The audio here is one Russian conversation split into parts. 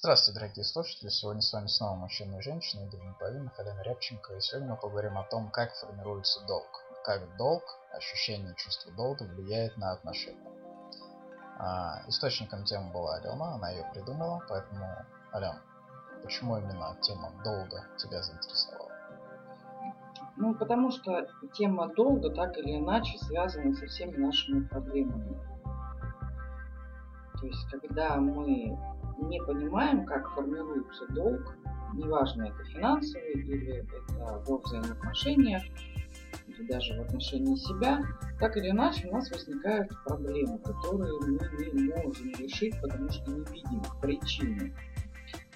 Здравствуйте, дорогие слушатели! Сегодня с вами снова мужчина и женщина, Игорь Неповинов, Елена Рябченко. И сегодня мы поговорим о том, как формируется долг. Как долг, ощущение чувства долга влияет на отношения. А, источником темы была Алена, она ее придумала, поэтому, Алена, почему именно тема долга тебя заинтересовала? Ну, потому что тема долга так или иначе связана со всеми нашими проблемами. То есть, когда мы не понимаем, как формируется долг, неважно, это финансовый или это во взаимоотношениях, или даже в отношении себя, так или иначе у нас возникают проблемы, которые мы не можем решить, потому что не видим причины.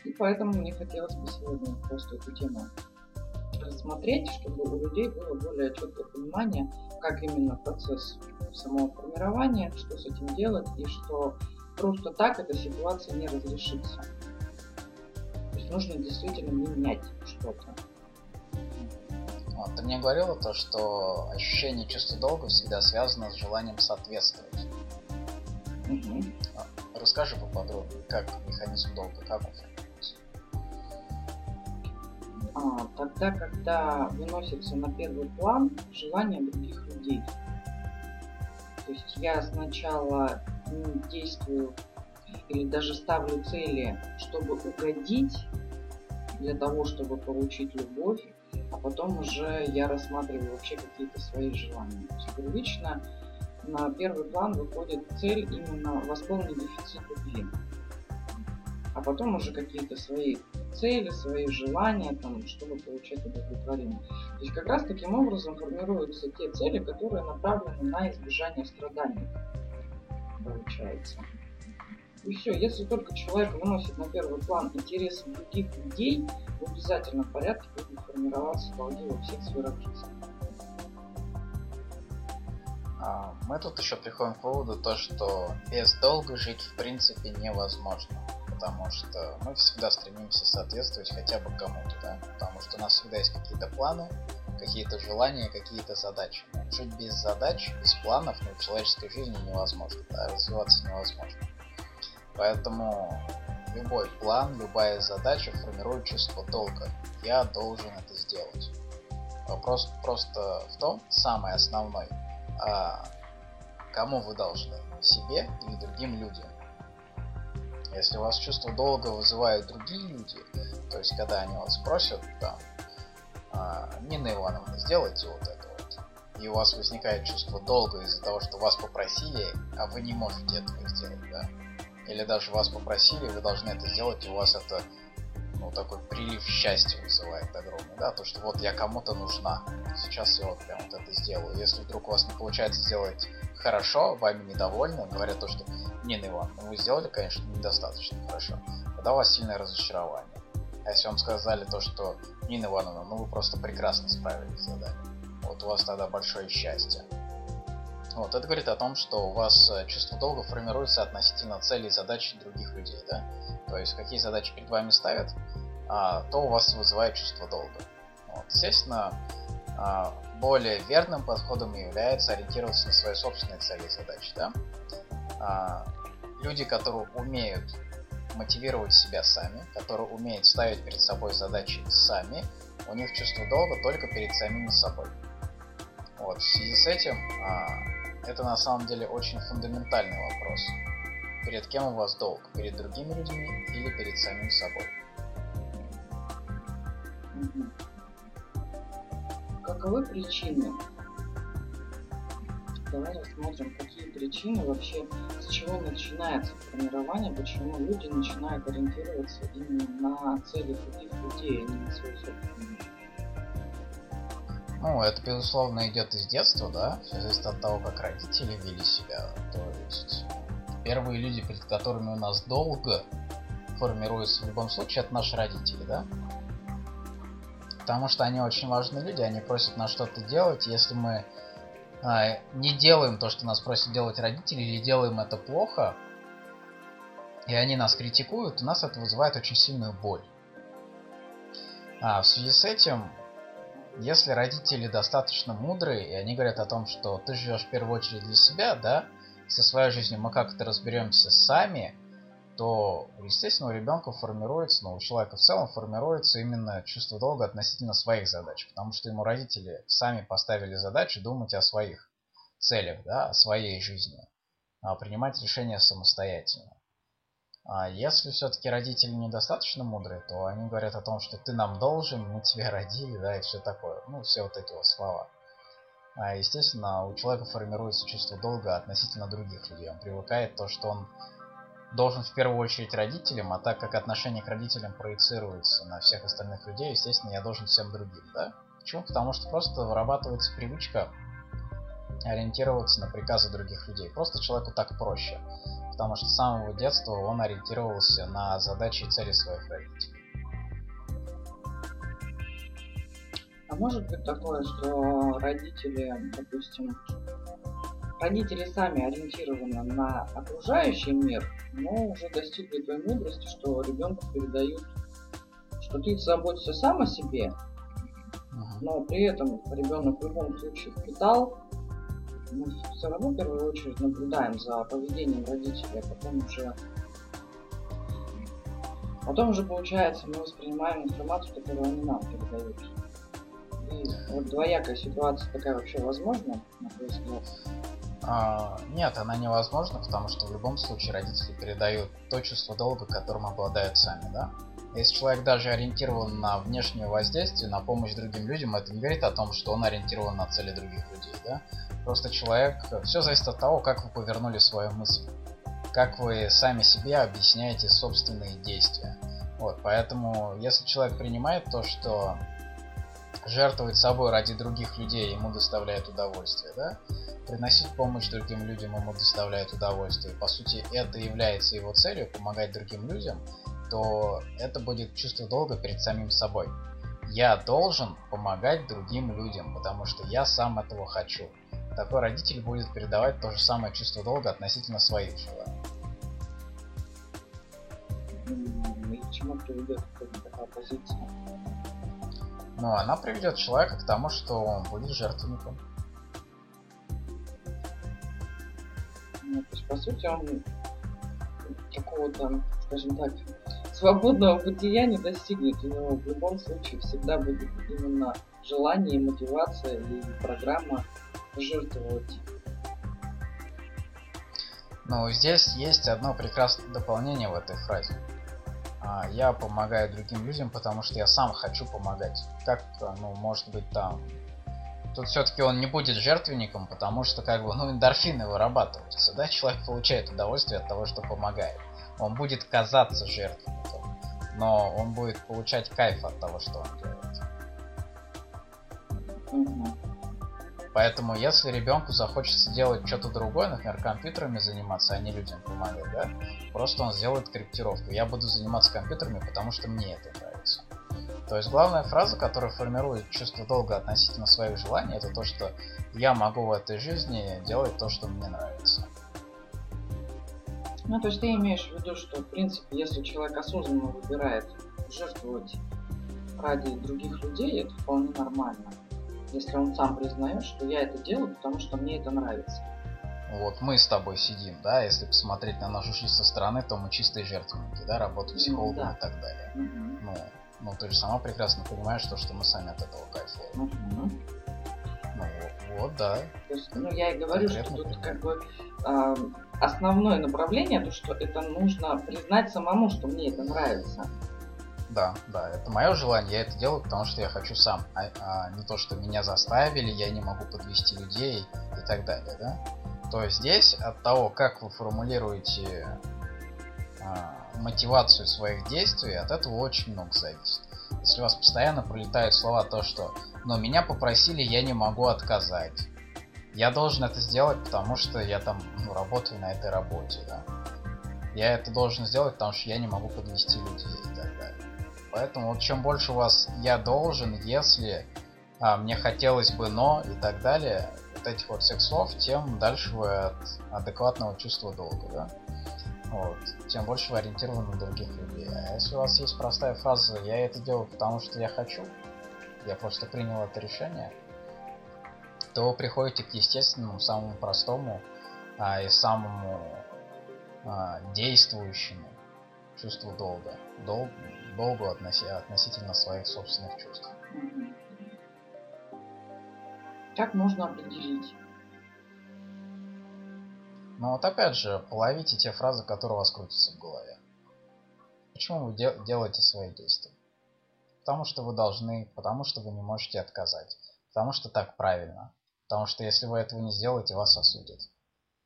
И поэтому мне хотелось бы сегодня просто эту тему рассмотреть, чтобы у людей было более четкое понимание, как именно процесс самого формирования, что с этим делать и что просто так эта ситуация не разрешится. То есть нужно действительно менять что-то. Вот, ты мне говорила то, что ощущение чувства долга всегда связано с желанием соответствовать. Угу. Расскажи поподробнее, как механизм долга, как он формируется. А, тогда, когда выносится на первый план желание других людей. То есть я сначала действую или даже ставлю цели, чтобы угодить, для того, чтобы получить любовь, а потом уже я рассматриваю вообще какие-то свои желания. То есть первично на первый план выходит цель именно восполнить дефицит любви. А потом уже какие-то свои цели, свои желания, там, чтобы получать удовлетворение. То есть как раз таким образом формируются те цели, которые направлены на избежание страданий получается. И все, если только человек выносит на первый план интересы других людей, в обязательном порядке будет формироваться долги во всех сферах жизни. А, мы тут еще приходим к выводу то, что без долга жить в принципе невозможно. Потому что мы всегда стремимся соответствовать хотя бы кому-то, да? Потому что у нас всегда есть какие-то планы, какие-то желания, какие-то задачи. Жить без задач, без планов, ну, в человеческой жизни невозможно, да, развиваться невозможно. Поэтому любой план, любая задача формирует чувство долга. Я должен это сделать. Вопрос просто в том, самый основной, а кому вы должны? Себе или другим людям? Если у вас чувство долга вызывают другие люди, то есть когда они вас спросят, там, Нина Ивановна, сделайте вот это вот. И у вас возникает чувство долга из-за того, что вас попросили, а вы не можете этого сделать, да? Или даже вас попросили, вы должны это сделать, и у вас это ну, такой прилив счастья вызывает огромный, да, то, что вот я кому-то нужна, сейчас я вот прям вот это сделаю. Если вдруг у вас не получается сделать хорошо, вами недовольны, говорят то, что Нина Ивановна, вы сделали, конечно, недостаточно хорошо, тогда у вас сильное разочарование. А если вам сказали то, что Нина Ивановна, ну вы просто прекрасно справились с заданием. Вот у вас тогда большое счастье. Вот, это говорит о том, что у вас э, чувство долга формируется относительно целей и задач других людей, да? То есть, какие задачи перед вами ставят, а, то у вас вызывает чувство долга. Вот. Естественно, а, более верным подходом является ориентироваться на свои собственные цели и задачи, да? А, люди, которые умеют мотивировать себя сами, которые умеют ставить перед собой задачи сами, у них чувство долга только перед самими собой. Вот, в связи с этим, а, это на самом деле очень фундаментальный вопрос. Перед кем у вас долг? Перед другими людьми или перед самим собой? Каковы причины давай рассмотрим, какие причины вообще, с чего начинается формирование, почему люди начинают ориентироваться именно на цели других людей, а не на свою собственную. Ну, это, безусловно, идет из детства, да, все зависит от того, как родители вели себя. То есть, первые люди, перед которыми у нас долго формируется в любом случае, это наши родители, да? Потому что они очень важные люди, они просят нас что-то делать, если мы не делаем то, что нас просят делать родители, или делаем это плохо, и они нас критикуют, у нас это вызывает очень сильную боль. А в связи с этим, если родители достаточно мудрые, и они говорят о том, что ты живешь в первую очередь для себя, да, со своей жизнью мы как-то разберемся сами, то, естественно, у ребенка формируется, ну, у человека в целом формируется именно чувство долга относительно своих задач, потому что ему родители сами поставили задачу думать о своих целях, да, о своей жизни, а принимать решения самостоятельно. А если все-таки родители недостаточно мудрые, то они говорят о том, что ты нам должен, мы тебя родили, да, и все такое. Ну, все вот эти вот слова. А, естественно, у человека формируется чувство долга относительно других людей. Он привыкает то, что он должен в первую очередь родителям, а так как отношение к родителям проецируется на всех остальных людей, естественно, я должен всем другим, да? Почему? Потому что просто вырабатывается привычка ориентироваться на приказы других людей. Просто человеку так проще потому что с самого детства он ориентировался на задачи и цели своих родителей. А может быть такое, что родители, допустим, родители сами ориентированы на окружающий мир, но уже достигли той мудрости, что ребенку передают, что ты заботишься сам о себе, но при этом ребенок в любом случае впитал мы все равно в первую очередь наблюдаем за поведением родителей, а потом уже потом уже получается мы воспринимаем информацию, которую они нам передают. И вот двоякая ситуация такая вообще возможна, на твой взгляд? А, нет, она невозможна, потому что в любом случае родители передают то чувство долга, которым обладают сами, да? Если человек даже ориентирован на внешнее воздействие, на помощь другим людям, это не говорит о том, что он ориентирован на цели других людей, да? Просто человек... Все зависит от того, как вы повернули свою мысль. Как вы сами себе объясняете собственные действия. Вот, поэтому, если человек принимает то, что жертвовать собой ради других людей ему доставляет удовольствие, да? Приносить помощь другим людям ему доставляет удовольствие. По сути, это является его целью, помогать другим людям, то это будет чувство долга перед самим собой. Я должен помогать другим людям, потому что я сам этого хочу такой родитель будет передавать то же самое чувство долга относительно своих желаний. И к чему приведет такая позиция? Ну, она приведет человека к тому, что он будет жертвенником. Ну, то есть, по сути, он какого-то, скажем так, свободного бытия не достигнет. У него в любом случае всегда будет именно желание, мотивация и программа жертвовать. Ну, здесь есть одно прекрасное дополнение в этой фразе. А, я помогаю другим людям, потому что я сам хочу помогать. Как, ну, может быть, там... Тут все-таки он не будет жертвенником, потому что, как бы, ну, эндорфины вырабатываются, да? Человек получает удовольствие от того, что помогает. Он будет казаться жертвенником, но он будет получать кайф от того, что он делает. Угу. Поэтому, если ребенку захочется делать что-то другое, например, компьютерами заниматься, а не людям помогать, да, просто он сделает корректировку. Я буду заниматься компьютерами, потому что мне это нравится. То есть главная фраза, которая формирует чувство долга относительно своих желаний, это то, что я могу в этой жизни делать то, что мне нравится. Ну, то есть ты имеешь в виду, что, в принципе, если человек осознанно выбирает жертвовать ради других людей, это вполне нормально если он сам признает, что я это делаю, потому что мне это нравится. Вот мы с тобой сидим, да, если посмотреть на нашу жизнь со стороны, то мы чистые жертвенники, да, работаем психологом ну, да. и так далее. Угу. Ну, ну, ты же сама прекрасно понимаешь, то, что мы сами от этого кайфуем. Угу. Ну, вот, да. То есть, ну, я и говорю, Конкретно что тут пример. как бы э, основное направление, то, что это нужно признать самому, что мне это нравится. Да, да, это мое желание, я это делаю, потому что я хочу сам, а, а не то, что меня заставили, я не могу подвести людей и так далее, да. То есть здесь от того, как вы формулируете а, мотивацию своих действий, от этого очень много зависит. Если у вас постоянно пролетают слова то, что «но меня попросили, я не могу отказать», я должен это сделать, потому что я там ну, работаю на этой работе, да. Я это должен сделать, потому что я не могу подвести людей и так далее. Поэтому вот чем больше у вас я должен, если, а, мне хотелось бы, но и так далее, вот этих вот всех слов, тем дальше вы от адекватного чувства долга, да? Вот. Тем больше вы ориентированы на других людей. А если у вас есть простая фраза «я это делаю, потому что я хочу», я просто принял это решение, то вы приходите к естественному, самому простому а, и самому а, действующему чувству долга. Дол, относи, относительно своих собственных чувств. Как можно определить? Ну вот опять же, половите те фразы, которые у вас крутятся в голове. Почему вы де делаете свои действия? Потому что вы должны, потому что вы не можете отказать, потому что так правильно, потому что если вы этого не сделаете, вас осудят.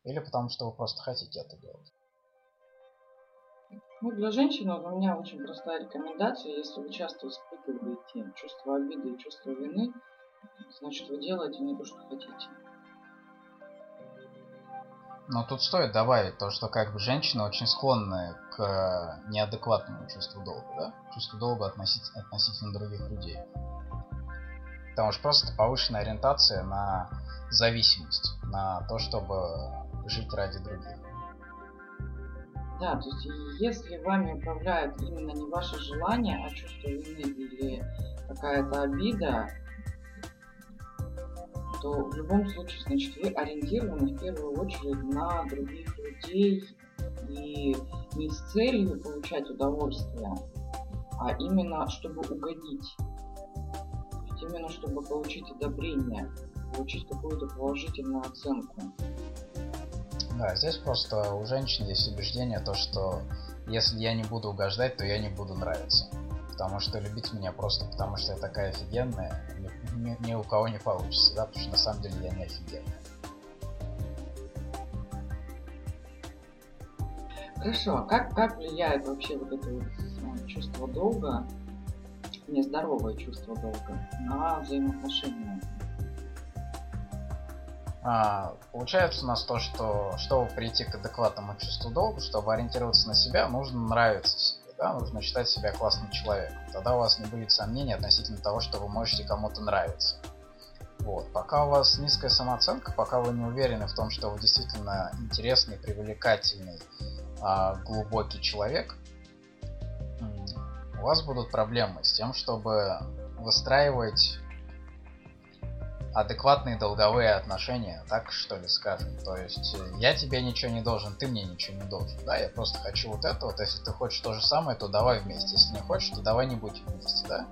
Или потому что вы просто хотите это делать. Ну, для женщины у меня очень простая рекомендация. Если вы часто испытываете чувство обиды и чувство вины, значит вы делаете не то, что хотите. Но тут стоит добавить то, что как бы женщины очень склонны к неадекватному чувству долга, да? Чувству долга относительно, относительно других людей. Потому что просто повышенная ориентация на зависимость, на то, чтобы жить ради других. Да, то есть если вами управляет именно не ваше желание, а чувство вины или какая-то обида, то в любом случае, значит, вы ориентированы в первую очередь на других людей и не с целью получать удовольствие, а именно чтобы угодить. Именно чтобы получить одобрение, получить какую-то положительную оценку. Да, здесь просто у женщин есть убеждение то, что если я не буду угождать, то я не буду нравиться. Потому что любить меня просто потому, что я такая офигенная, ни, ни, ни у кого не получится, да, потому что на самом деле я не офигенная. Хорошо, а как, как влияет вообще вот это вот э, чувство долга, нездоровое чувство долга на взаимоотношения? А, получается у нас то, что чтобы прийти к адекватному чувству долга, чтобы ориентироваться на себя, нужно нравиться себе, да, нужно считать себя классным человеком. Тогда у вас не будет сомнений относительно того, что вы можете кому-то нравиться. Вот. Пока у вас низкая самооценка, пока вы не уверены в том, что вы действительно интересный, привлекательный, а, глубокий человек, у вас будут проблемы с тем, чтобы выстраивать адекватные долговые отношения, так что ли скажем. То есть э, я тебе ничего не должен, ты мне ничего не должен. Да, я просто хочу вот это вот. Если ты хочешь то же самое, то давай вместе. Если не хочешь, то давай не будем вместе, да.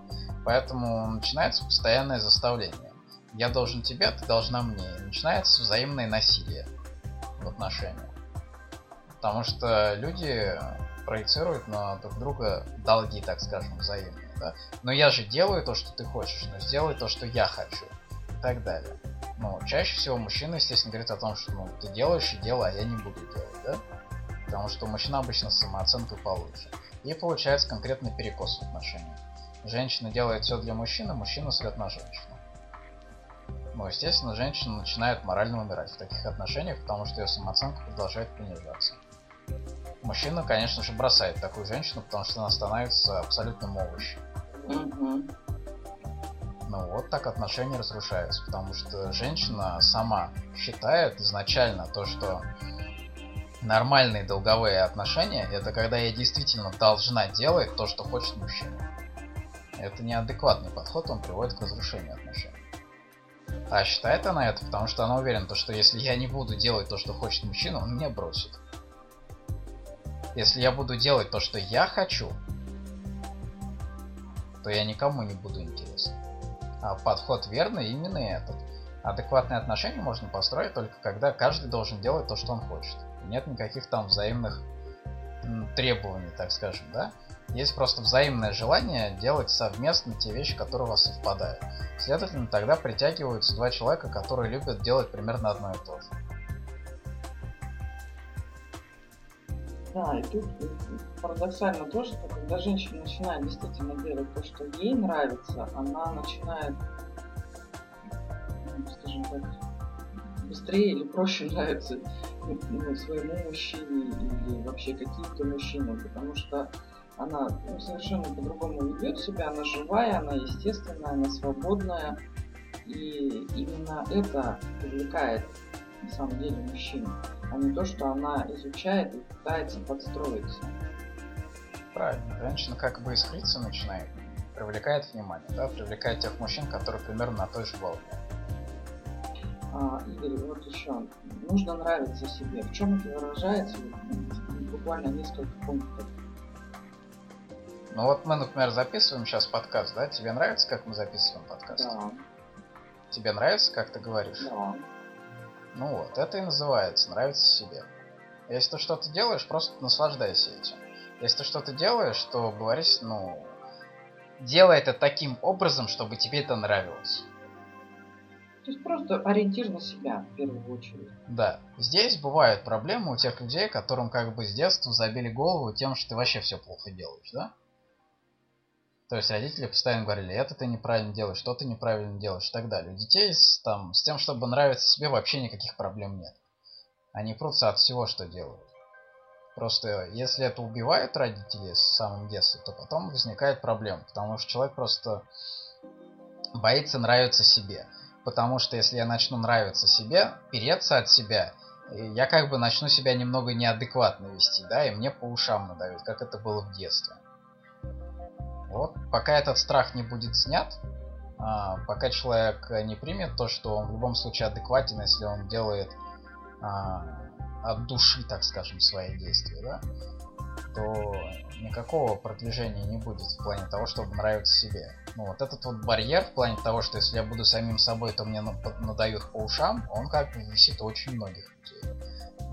Поэтому начинается постоянное заставление. Я должен тебе, ты должна мне. И начинается взаимное насилие в отношениях. Потому что люди проецируют на друг друга долги, так скажем, взаимные. Да? Но я же делаю то, что ты хочешь, но сделай то, что я хочу так далее. Ну, чаще всего мужчина, естественно, говорит о том, что ну, ты делаешь и делай, а я не буду делать, да? Потому что у мужчин обычно самооценка получше. И получается конкретный перекос в отношениях. Женщина делает все для мужчины, мужчина срет на женщину. Ну, естественно, женщина начинает морально умирать в таких отношениях, потому что ее самооценка продолжает понижаться. Мужчина, конечно же, бросает такую женщину, потому что она становится абсолютным овощем. Mm-hmm. Ну вот так отношения разрушаются, потому что женщина сама считает изначально то, что нормальные долговые отношения это когда я действительно должна делать то, что хочет мужчина. Это неадекватный подход, он приводит к разрушению отношений. А считает она это, потому что она уверена, что если я не буду делать то, что хочет мужчина, он меня бросит. Если я буду делать то, что я хочу, то я никому не буду интересен. А подход верный именно этот. Адекватные отношения можно построить только когда каждый должен делать то, что он хочет. Нет никаких там взаимных требований, так скажем, да? Есть просто взаимное желание делать совместно те вещи, которые у вас совпадают. Следовательно, тогда притягиваются два человека, которые любят делать примерно одно и то же. Да, и тут парадоксально то, что когда женщина начинает действительно делать то, что ей нравится, она начинает, ну, скажем так, быстрее или проще нравится ну, своему мужчине или вообще каким-то мужчинам, потому что она ну, совершенно по-другому ведет себя, она живая, она естественная, она свободная, и именно это привлекает на самом деле мужчину а не то, что она изучает и пытается подстроиться. Правильно. Женщина как бы искриться начинает, привлекает внимание, да, привлекает тех мужчин, которые примерно на той же волне. А, Игорь, вот еще. Нужно нравиться себе. В чем это выражается? Буквально несколько пунктов. Ну вот мы, например, записываем сейчас подкаст, да? Тебе нравится, как мы записываем подкаст? Да. Тебе нравится, как ты говоришь? Да. Ну вот, это и называется нравится себе. Если ты что-то делаешь, просто наслаждайся этим. Если ты что-то делаешь, то говоришь, ну, делай это таким образом, чтобы тебе это нравилось. То есть просто ориентир на себя в первую очередь. Да. Здесь бывают проблемы у тех людей, которым как бы с детства забили голову тем, что ты вообще все плохо делаешь, да? То есть родители постоянно говорили, это ты неправильно делаешь, что ты неправильно делаешь и так далее. У детей с, там, с тем, чтобы нравиться себе, вообще никаких проблем нет. Они прутся от всего, что делают. Просто если это убивают родители с самым детства, то потом возникает проблема, потому что человек просто боится нравиться себе. Потому что если я начну нравиться себе, переться от себя, я как бы начну себя немного неадекватно вести, да, и мне по ушам надавить, как это было в детстве. Вот, пока этот страх не будет снят, а, пока человек не примет то, что он в любом случае адекватен, если он делает а, от души, так скажем, свои действия, да, то никакого продвижения не будет в плане того, чтобы нравиться себе. Ну, вот этот вот барьер в плане того, что если я буду самим собой, то мне надают по ушам, он как бы висит у очень многих людей.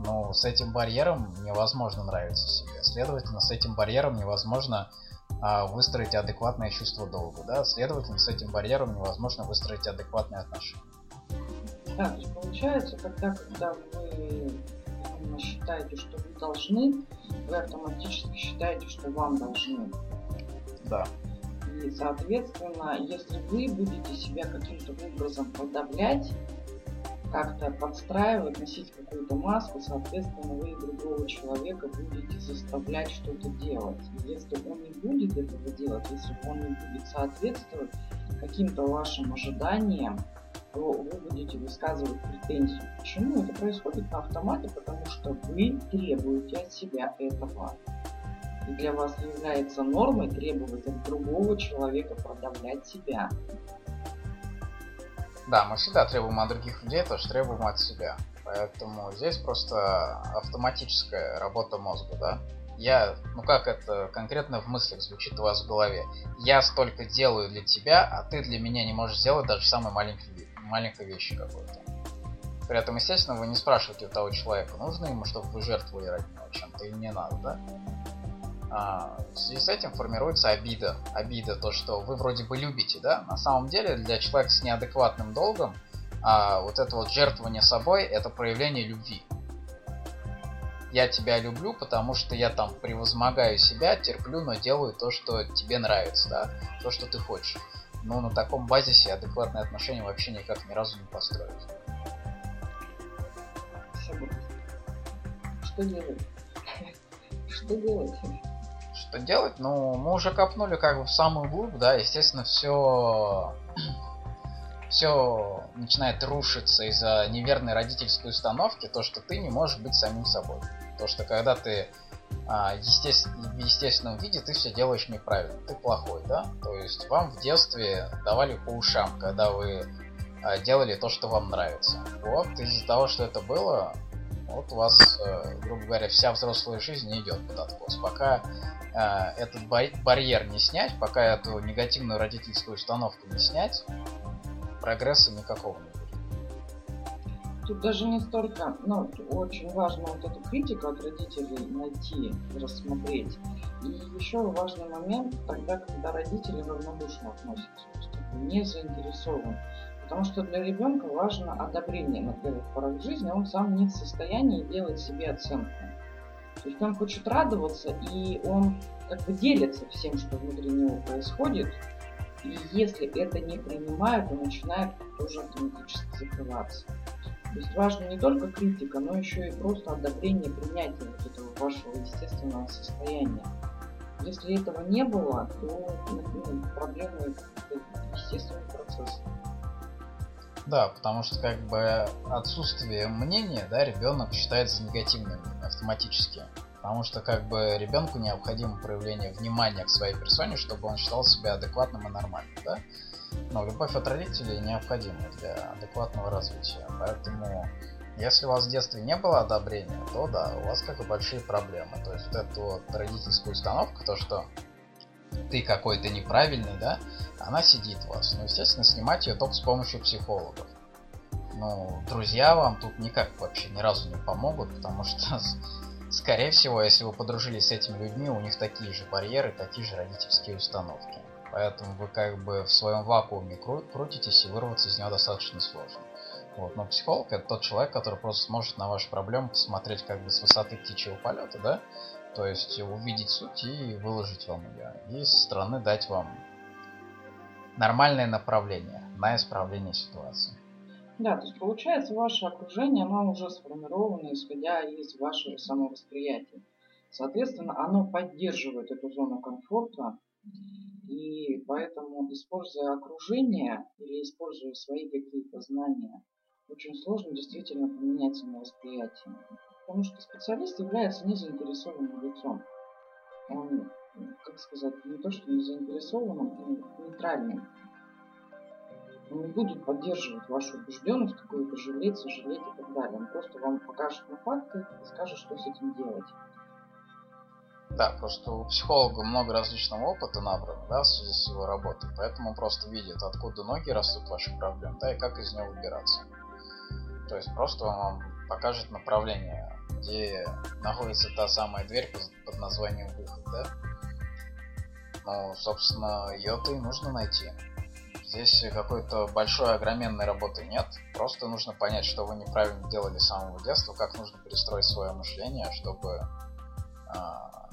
Но с этим барьером невозможно нравиться себе. Следовательно, с этим барьером невозможно выстроить адекватное чувство долга. Да? Следовательно, с этим барьером невозможно выстроить адекватные отношения. Да, то есть получается, когда, когда вы считаете, что вы должны, вы автоматически считаете, что вам должны. Да. И, соответственно, если вы будете себя каким-то образом подавлять, как-то подстраивать, носить какую-то маску, соответственно, вы другого человека будете заставлять что-то делать. Если он не будет этого делать, если он не будет соответствовать каким-то вашим ожиданиям, то вы будете высказывать претензию. Почему это происходит на автомате? Потому что вы требуете от себя этого. И для вас является нормой требовать от другого человека продавлять себя. Да, мы всегда требуем от других людей то, что требуем от себя. Поэтому здесь просто автоматическая работа мозга, да? Я, ну как это конкретно в мыслях звучит у вас в голове. Я столько делаю для тебя, а ты для меня не можешь сделать даже самый маленький, маленькой вещи какой-то. При этом, естественно, вы не спрашиваете у того человека, нужно ему, чтобы вы жертвовали ради него чем-то или не надо, да? А, в связи с этим формируется обида. Обида то, что вы вроде бы любите, да? На самом деле для человека с неадекватным долгом а, вот это вот жертвование собой это проявление любви. Я тебя люблю, потому что я там превозмогаю себя, терплю, но делаю то, что тебе нравится, да, то, что ты хочешь. Но на таком базисе адекватные отношения вообще никак ни разу не построить. Что делать? Что делать? Что делать? Ну, мы уже копнули как бы в самую глубь, да, естественно, все все начинает рушиться из-за неверной родительской установки, то, что ты не можешь быть самим собой. То, что когда ты а, естественно, в естественном виде ты все делаешь неправильно, ты плохой, да? То есть вам в детстве давали по ушам, когда вы а, делали то, что вам нравится. Вот, из-за того, что это было, вот у вас, э, грубо говоря, вся взрослая жизнь не идет под откос. Пока э, этот барьер не снять, пока эту негативную родительскую установку не снять, прогресса никакого не будет. Тут даже не столько, ну, очень важно вот эту критику от родителей найти, рассмотреть. И еще важный момент, тогда, когда родители равнодушно относятся, не заинтересованы. Потому что для ребенка важно одобрение на первых порах жизни, он сам не в состоянии делать себе оценку. То есть он хочет радоваться, и он как бы делится всем, что внутри него происходит. И если это не принимает, он начинает тоже автоматически закрываться. То есть важно не только критика, но еще и просто одобрение, принятие вот этого вашего естественного состояния. Если этого не было, то ну, проблемы естественный процесс. Да, потому что как бы отсутствие мнения, да, ребенок считает за негативным автоматически. Потому что как бы ребенку необходимо проявление внимания к своей персоне, чтобы он считал себя адекватным и нормальным, да? Но любовь от родителей необходима для адекватного развития. Поэтому, если у вас в детстве не было одобрения, то да, у вас как бы большие проблемы. То есть вот эту вот родительскую установку, то что ты какой-то неправильный, да, она сидит у вас. Ну, естественно, снимать ее только с помощью психологов. Ну, друзья вам тут никак вообще ни разу не помогут, потому что, скорее всего, если вы подружились с этими людьми, у них такие же барьеры, такие же родительские установки. Поэтому вы как бы в своем вакууме крутитесь, и вырваться из него достаточно сложно. Вот. Но психолог это тот человек, который просто сможет на ваши проблемы посмотреть как бы с высоты птичьего полета, да? То есть увидеть суть и выложить вам ее. И со стороны дать вам нормальное направление на исправление ситуации. Да, то есть получается ваше окружение, оно уже сформировано, исходя из вашего самовосприятия. Соответственно, оно поддерживает эту зону комфорта, и поэтому, используя окружение или используя свои какие-то знания, очень сложно действительно поменять самовосприятие. Потому что специалист является незаинтересованным лицом. Он, как сказать, не то что не заинтересованным, а нейтральным. Он не будет поддерживать вашу убежденность, какую-то жалеть, сожалеть и так далее. Он просто вам покажет на факты и скажет, что с этим делать. Да, просто у психолога много различного опыта набрано, да, в связи с его работой, поэтому он просто видит, откуда ноги растут ваших проблем, да, и как из него выбираться. То есть просто он вам покажет направление, где находится та самая дверь под названием выход, да. Ну, собственно, ее-то и нужно найти. Здесь какой-то большой огроменной работы нет. Просто нужно понять, что вы неправильно делали с самого детства, как нужно перестроить свое мышление, чтобы а,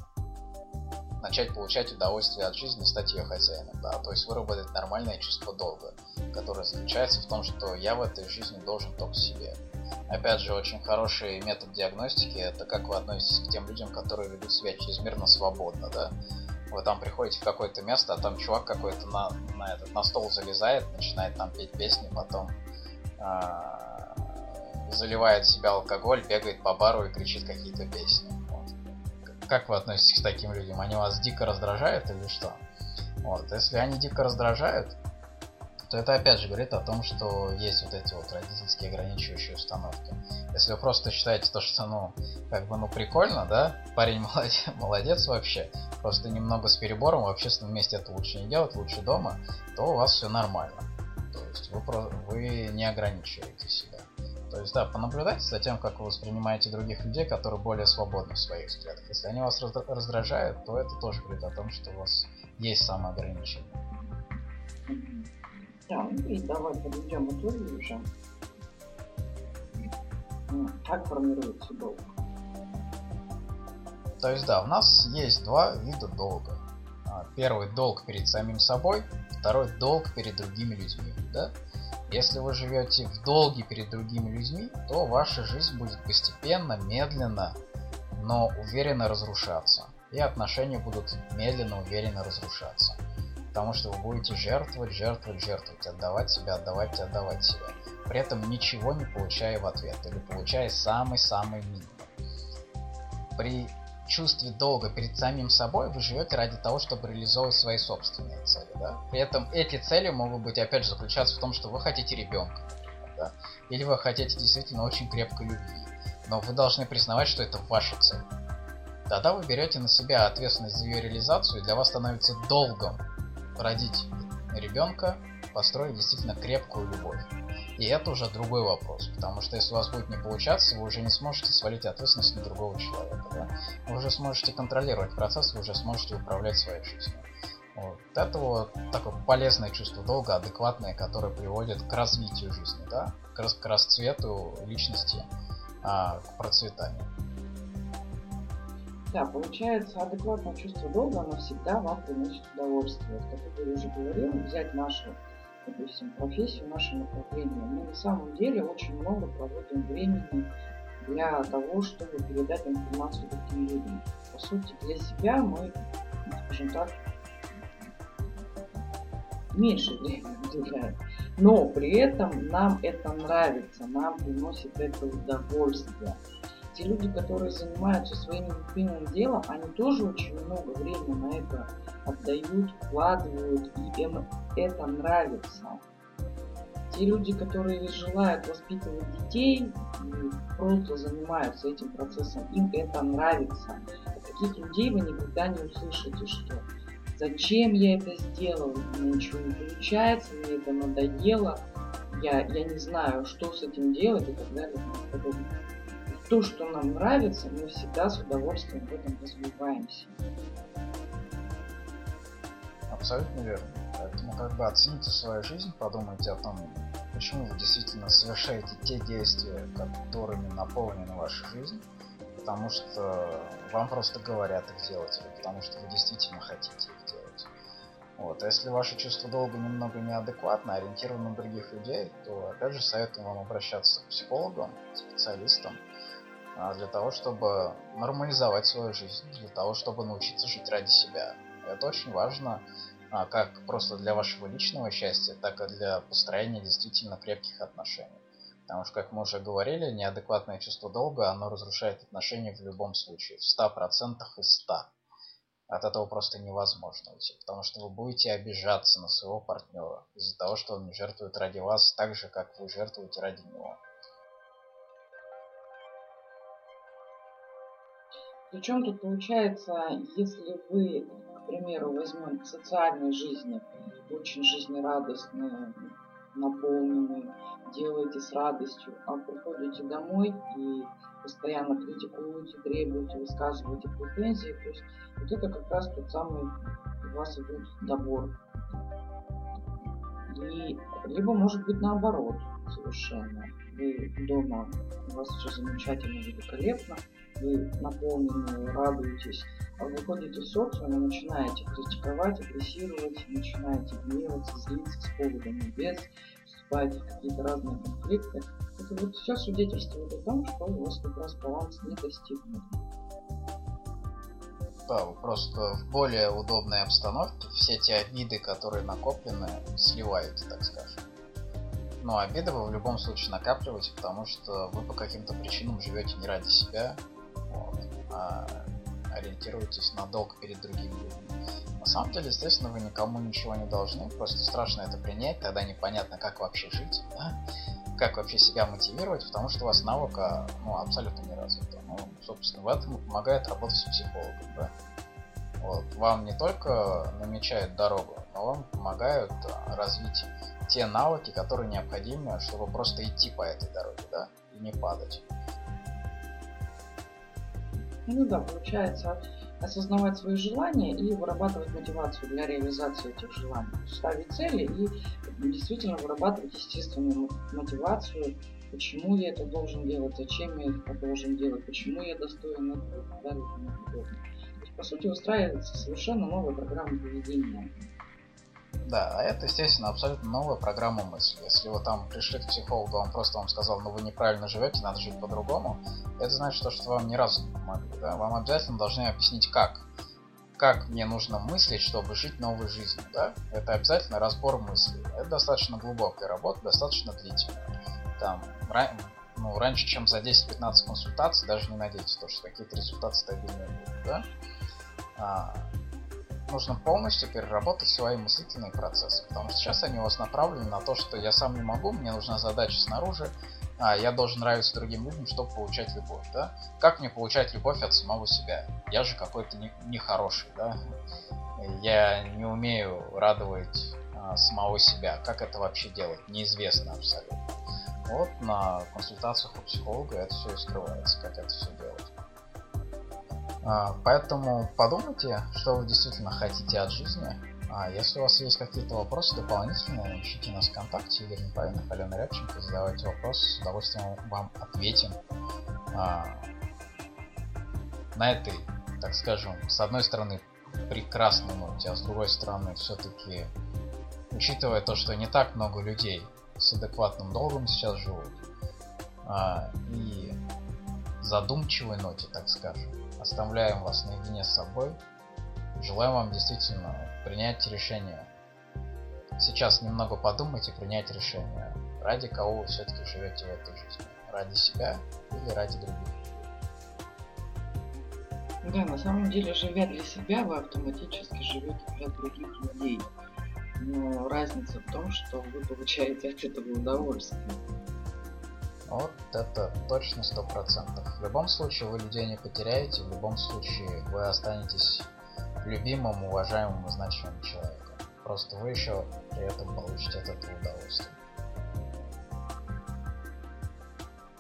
начать получать удовольствие от жизни, стать ее хозяином, да, то есть выработать нормальное чувство долга, которое заключается в том, что я в этой жизни должен только себе. Опять же, очень хороший метод диагностики это как вы относитесь к тем людям, которые ведут себя чрезмерно свободно, да. Вы там приходите в какое-то место, а там чувак какой-то на, на, этот, на стол залезает, начинает там петь песни, потом э, заливает себя алкоголь, бегает по бару и кричит какие-то песни как вы относитесь к таким людям? Они вас дико раздражают или что? Вот, если они дико раздражают, то это опять же говорит о том, что есть вот эти вот родительские ограничивающие установки. Если вы просто считаете то, что ну, как бы, ну прикольно, да, парень молодец, молодец вообще, просто немного с перебором, в общественном месте это лучше не делать, лучше дома, то у вас все нормально. То есть вы, вы не ограничиваете себя. То есть, да, понаблюдайте за тем, как вы воспринимаете других людей, которые более свободны в своих взглядах. Если они вас раздражают, то это тоже говорит о том, что у вас есть самоограничение. Да, ну и давай подведем итоги уже. Как формируется долг? То есть, да, у нас есть два вида долга. А, первый долг перед самим собой, второй долг перед другими людьми, да? Если вы живете в долге перед другими людьми, то ваша жизнь будет постепенно, медленно, но уверенно разрушаться. И отношения будут медленно, уверенно разрушаться. Потому что вы будете жертвовать, жертвовать, жертвовать, отдавать себя, отдавать, отдавать себя. При этом ничего не получая в ответ или получая самый-самый минимум. При чувстве долга перед самим собой вы живете ради того, чтобы реализовывать свои собственные цели. Да? При этом эти цели могут быть, опять же, заключаться в том, что вы хотите ребенка, да? или вы хотите действительно очень крепкой любви. Но вы должны признавать, что это ваша цель. Тогда вы берете на себя ответственность за ее реализацию, и для вас становится долгом родить ребенка, построить действительно крепкую любовь. И это уже другой вопрос, потому что если у вас будет не получаться, вы уже не сможете свалить ответственность на другого человека. Да? Вы уже сможете контролировать процесс, вы уже сможете управлять своей жизнью. Вот. Это вот такое полезное чувство долга, адекватное, которое приводит к развитию жизни, да? к, рас к расцвету личности, а, к процветанию. Да, получается, адекватное чувство долга, оно всегда вам приносит удовольствие. Как я уже говорил, взять нашу допустим, профессию, наше направление, мы на самом деле очень много проводим времени для того, чтобы передать информацию другим людям. По сути, для себя мы, скажем так, меньше времени уделяем. Но при этом нам это нравится, нам приносит это удовольствие те люди, которые занимаются своим любимым делом, они тоже очень много времени на это отдают, вкладывают, и им это нравится. Те люди, которые желают воспитывать детей, просто занимаются этим процессом, им это нравится. От таких людей вы никогда не услышите, что зачем я это сделал, ничего не получается, мне это надоело, я, я не знаю, что с этим делать и так далее и тому подобное. То, что нам нравится, мы всегда с удовольствием в этом развиваемся. Абсолютно верно. Поэтому бы оцените свою жизнь, подумайте о том, почему вы действительно совершаете те действия, которыми наполнена ваша жизнь, потому что вам просто говорят их делать, или потому что вы действительно хотите их делать. Вот. А если ваше чувство долга немного неадекватно, ориентировано на других людей, то опять же советую вам обращаться к психологам, специалистам, для того, чтобы нормализовать свою жизнь, для того, чтобы научиться жить ради себя. Это очень важно а, как просто для вашего личного счастья, так и для построения действительно крепких отношений. Потому что, как мы уже говорили, неадекватное чувство долга, оно разрушает отношения в любом случае, в 100% из 100. От этого просто невозможно уйти, потому что вы будете обижаться на своего партнера из-за того, что он жертвует ради вас так же, как вы жертвуете ради него. Причем тут получается, если вы, к примеру, возьмем в социальной жизни, очень жизнерадостные, наполненные, делаете с радостью, а приходите домой и постоянно критикуете, требуете, высказываете претензии, то есть вот это как раз тот самый у вас идет добор. И либо может быть наоборот совершенно. Вы дома, у вас все замечательно, великолепно, вы наполнены, радуетесь, а выходите в социум и начинаете критиковать, агрессировать, начинаете гневаться, злиться с поводом без, вступать в какие-то разные конфликты. Это вот все свидетельствует о том, что у вас как раз баланс не достигнут. Вы просто в более удобной обстановке все те обиды, которые накоплены, сливаете, так скажем. Но обиды вы в любом случае накапливаете, потому что вы по каким-то причинам живете не ради себя, вот, а ориентируетесь на долг перед другими людьми. На самом деле, естественно, вы никому ничего не должны, просто страшно это принять, тогда непонятно, как вообще жить, да? Как вообще себя мотивировать, потому что у вас навыка ну, абсолютно не развита. Ну, собственно, в этом помогает работа с психологом. Да? Вот. Вам не только намечают дорогу, но вам помогают а, развить те навыки, которые необходимы, чтобы просто идти по этой дороге, да, и не падать. Ну да, получается осознавать свои желания и вырабатывать мотивацию для реализации этих желаний. Ставить цели и действительно вырабатывать естественную мотивацию, почему я это должен делать, зачем я это должен делать, почему я достоин этого и так далее. То есть, по сути, выстраивается совершенно новая программа поведения. Да, а это, естественно, абсолютно новая программа мысли. Если вы там пришли к психологу, он просто вам сказал, ну вы неправильно живете, надо жить по-другому, это значит, что вам ни разу не помогли. Да? Вам обязательно должны объяснить, как. Как мне нужно мыслить, чтобы жить новой жизнью. Да? Это обязательно разбор мыслей. Это достаточно глубокая работа, достаточно длительная. Там, ну, раньше, чем за 10-15 консультаций, даже не надейтесь, то, что какие-то результаты стабильные будут. Да? А, нужно полностью переработать свои мыслительные процессы. Потому что сейчас они у вас направлены на то, что я сам не могу, мне нужна задача снаружи, а я должен нравиться другим людям, чтобы получать любовь, да? Как мне получать любовь от самого себя? Я же какой-то нехороший, не да? Я не умею радовать а, самого себя. Как это вообще делать? Неизвестно абсолютно. Вот на консультациях у психолога это все и скрывается, как это все делать. А, поэтому подумайте, что вы действительно хотите от жизни. А если у вас есть какие-то вопросы дополнительные, ищите нас ВКонтакте, Игорь Непавинов, Алена Рябченко, задавайте вопросы, с удовольствием вам ответим. А, на этой, так скажем, с одной стороны, прекрасной ноте, а с другой стороны, все-таки, учитывая то, что не так много людей с адекватным долгом сейчас живут, и задумчивой ноте, так скажем, Оставляем вас наедине с собой. Желаем вам действительно принять решение. Сейчас немного подумать и принять решение, ради кого вы все-таки живете в этой жизни. Ради себя или ради других. Да, на самом деле, живя для себя, вы автоматически живете для других людей. Но разница в том, что вы получаете от этого удовольствие. Вот это точно сто процентов. В любом случае вы людей не потеряете, в любом случае вы останетесь любимым, уважаемым и значимым человеком. Просто вы еще при этом получите от этого